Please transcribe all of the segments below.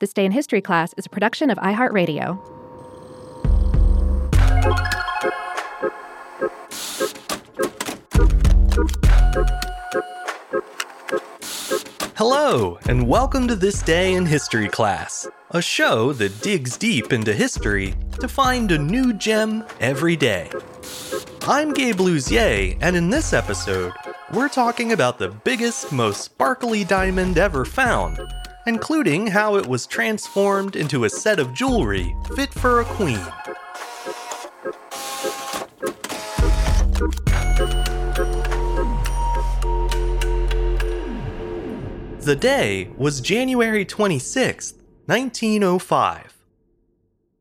This Day in History class is a production of iHeartRadio. Hello, and welcome to This Day in History class, a show that digs deep into history to find a new gem every day. I'm Gabe Luzier, and in this episode, we're talking about the biggest, most sparkly diamond ever found, including how it was transformed into a set of jewelry fit for a queen. The day was January 26, 1905.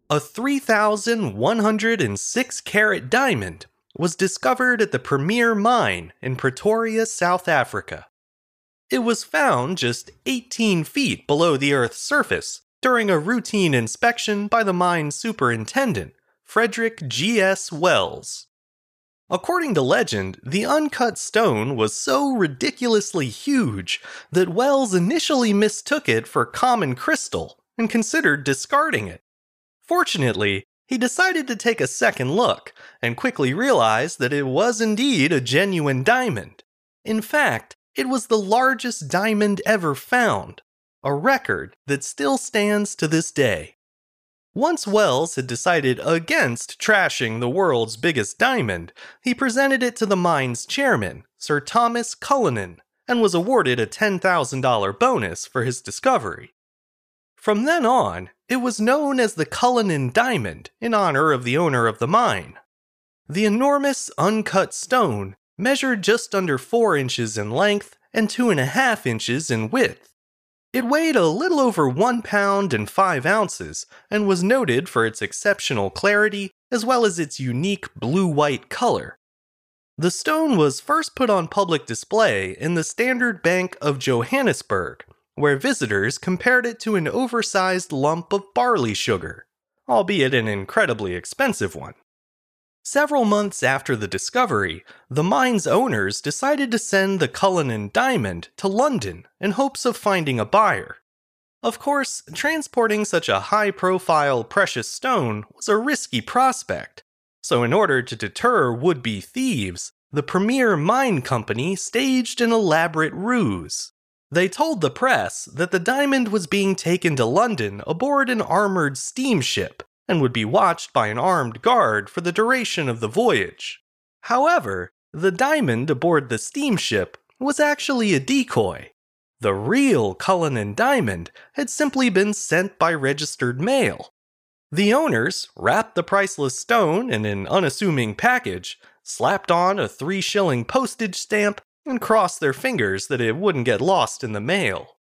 A 3,106 carat diamond was discovered at the Premier Mine in Pretoria, South Africa. It was found just 18 feet below the Earth's surface during a routine inspection by the mine's superintendent, Frederick G.S. Wells. According to legend, the uncut stone was so ridiculously huge that Wells initially mistook it for common crystal and considered discarding it. Fortunately, he decided to take a second look and quickly realized that it was indeed a genuine diamond. In fact, it was the largest diamond ever found, a record that still stands to this day. Once Wells had decided against trashing the world's biggest diamond, he presented it to the mine's chairman, Sir Thomas Cullinan, and was awarded a $10,000 bonus for his discovery. From then on, it was known as the Cullinan Diamond in honor of the owner of the mine. The enormous uncut stone measured just under 4 inches in length and 2.5 inches in width. It weighed a little over one pound and five ounces and was noted for its exceptional clarity as well as its unique blue white color. The stone was first put on public display in the Standard Bank of Johannesburg, where visitors compared it to an oversized lump of barley sugar, albeit an incredibly expensive one. Several months after the discovery, the mine's owners decided to send the Cullinan diamond to London in hopes of finding a buyer. Of course, transporting such a high profile precious stone was a risky prospect, so in order to deter would be thieves, the Premier Mine Company staged an elaborate ruse. They told the press that the diamond was being taken to London aboard an armored steamship and would be watched by an armed guard for the duration of the voyage. However, the diamond aboard the steamship was actually a decoy. The real Cullinan diamond had simply been sent by registered mail. The owners wrapped the priceless stone in an unassuming package, slapped on a three shilling postage stamp, and crossed their fingers that it wouldn't get lost in the mail.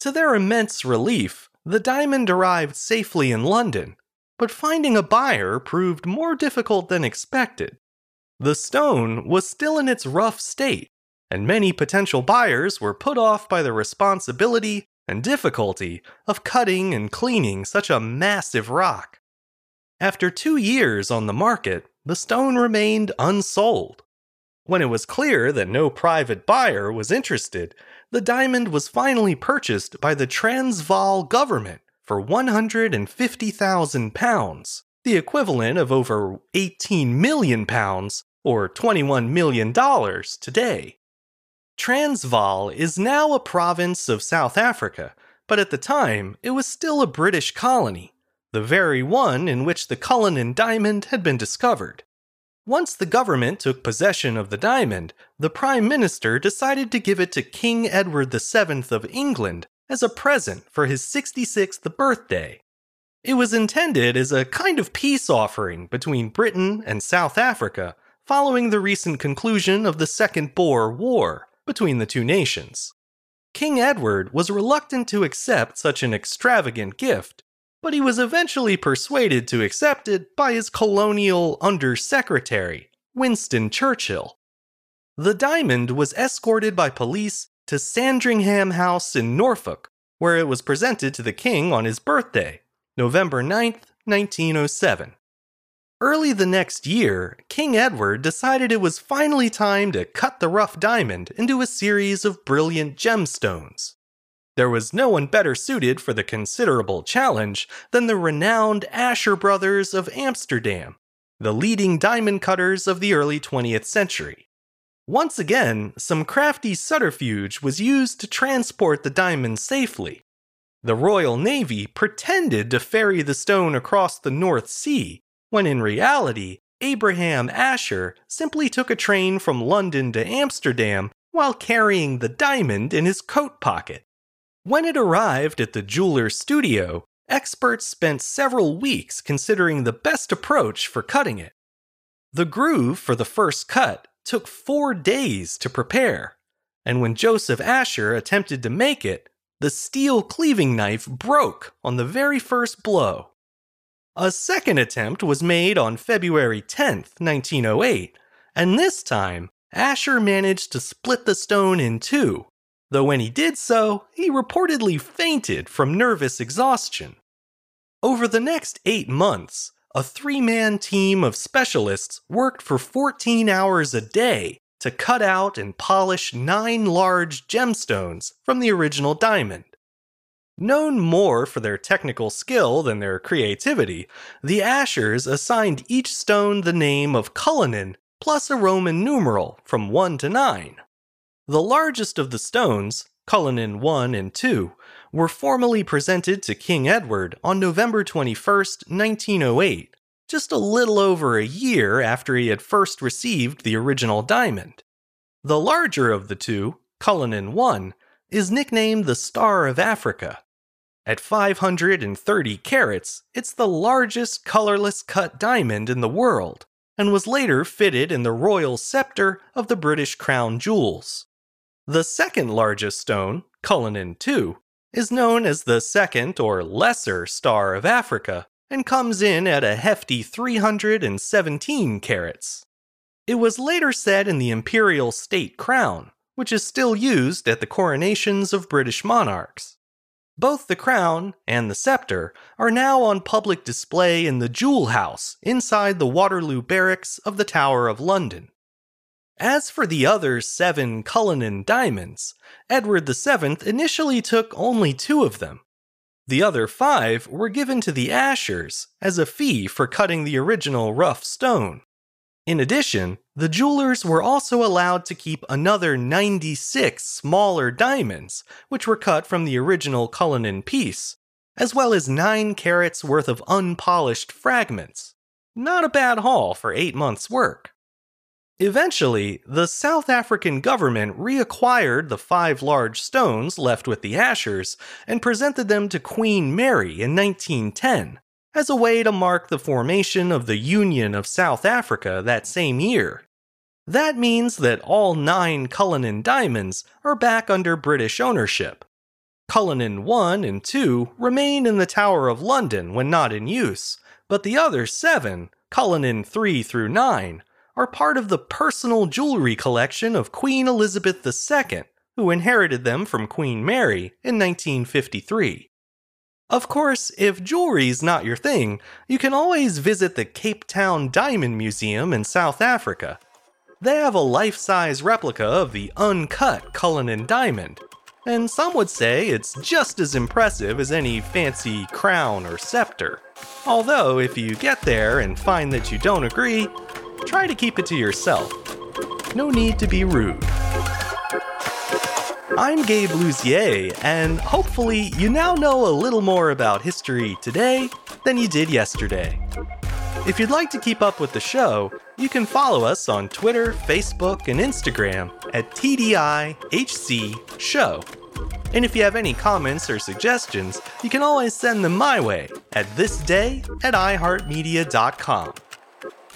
To their immense relief, the diamond arrived safely in London, but finding a buyer proved more difficult than expected. The stone was still in its rough state, and many potential buyers were put off by the responsibility and difficulty of cutting and cleaning such a massive rock. After two years on the market, the stone remained unsold. When it was clear that no private buyer was interested, the diamond was finally purchased by the Transvaal government for 150,000 pounds, the equivalent of over 18 million pounds or 21 million dollars today. Transvaal is now a province of South Africa, but at the time it was still a British colony, the very one in which the Cullinan diamond had been discovered. Once the government took possession of the diamond, the Prime Minister decided to give it to King Edward VII of England as a present for his 66th birthday. It was intended as a kind of peace offering between Britain and South Africa following the recent conclusion of the Second Boer War between the two nations. King Edward was reluctant to accept such an extravagant gift, but he was eventually persuaded to accept it by his colonial undersecretary, Winston Churchill. The diamond was escorted by police to Sandringham House in Norfolk, where it was presented to the king on his birthday, November 9, 1907. Early the next year, King Edward decided it was finally time to cut the rough diamond into a series of brilliant gemstones. There was no one better suited for the considerable challenge than the renowned Asscher brothers of Amsterdam, the leading diamond cutters of the early 20th century. Once again, some crafty subterfuge was used to transport the diamond safely. The Royal Navy pretended to ferry the stone across the North Sea, when in reality, Abraham Asscher simply took a train from London to Amsterdam while carrying the diamond in his coat pocket. When it arrived at the jeweler's studio, experts spent several weeks considering the best approach for cutting it. The groove for the first cut took four days to prepare, and when Joseph Asscher attempted to make it, the steel cleaving knife broke on the very first blow. A second attempt was made on February 10, 1908, and this time, Asscher managed to split the stone in two, though when he did so, he reportedly fainted from nervous exhaustion. Over the next eight months, a three man team of specialists worked for 14 hours a day to cut out and polish nine large gemstones from the original diamond. Known more for their technical skill than their creativity, the Asschers assigned each stone the name of Cullinan plus a Roman numeral from 1 to 9. The largest of the stones, Cullinan 1 and 2, were formally presented to King Edward on November 21, 1908, just a little over a year after he had first received the original diamond. The larger of the two, Cullinan 1, is nicknamed the Star of Africa at 530 carats, it's the largest colorless cut diamond in the world, and was later fitted in the royal scepter of the British Crown Jewels. The second largest stone, Cullinan II, is known as the second or lesser star of Africa and comes in at a hefty 317 carats. It was later set in the imperial state crown, which is still used at the coronations of British monarchs. Both the crown and the scepter are now on public display in the Jewel House inside the Waterloo Barracks of the Tower of London. As for the other seven Cullinan diamonds, Edward VII initially took only two of them. The other five were given to the Asschers as a fee for cutting the original rough stone. In addition, the jewelers were also allowed to keep another 96 smaller diamonds, which were cut from the original Cullinan piece, as well as 9 carats worth of unpolished fragments. Not a bad haul for 8 months' work. Eventually, the South African government reacquired the five large stones left with the Asschers and presented them to Queen Mary in 1910, as a way to mark the formation of the Union of South Africa that same year. That means that all nine Cullinan diamonds are back under British ownership. Cullinan 1 and 2 remain in the Tower of London when not in use, but the other seven, Cullinan 3 through 9, are part of the personal jewelry collection of Queen Elizabeth II, who inherited them from Queen Mary in 1953. Of course, if jewelry's not your thing, you can always visit the Cape Town Diamond Museum in South Africa. They have a life size replica of the uncut Cullinan diamond, and some would say it's just as impressive as any fancy crown or scepter. Although, if you get there and find that you don't agree, try to keep it to yourself. No need to be rude. I'm Gabe Luzier, and hopefully, you now know a little more about history today than you did yesterday. If you'd like to keep up with the show, you can follow us on Twitter, Facebook, and Instagram at TDIHC Show. And if you have any comments or suggestions, you can always send them my way at thisday at iHeartMedia.com.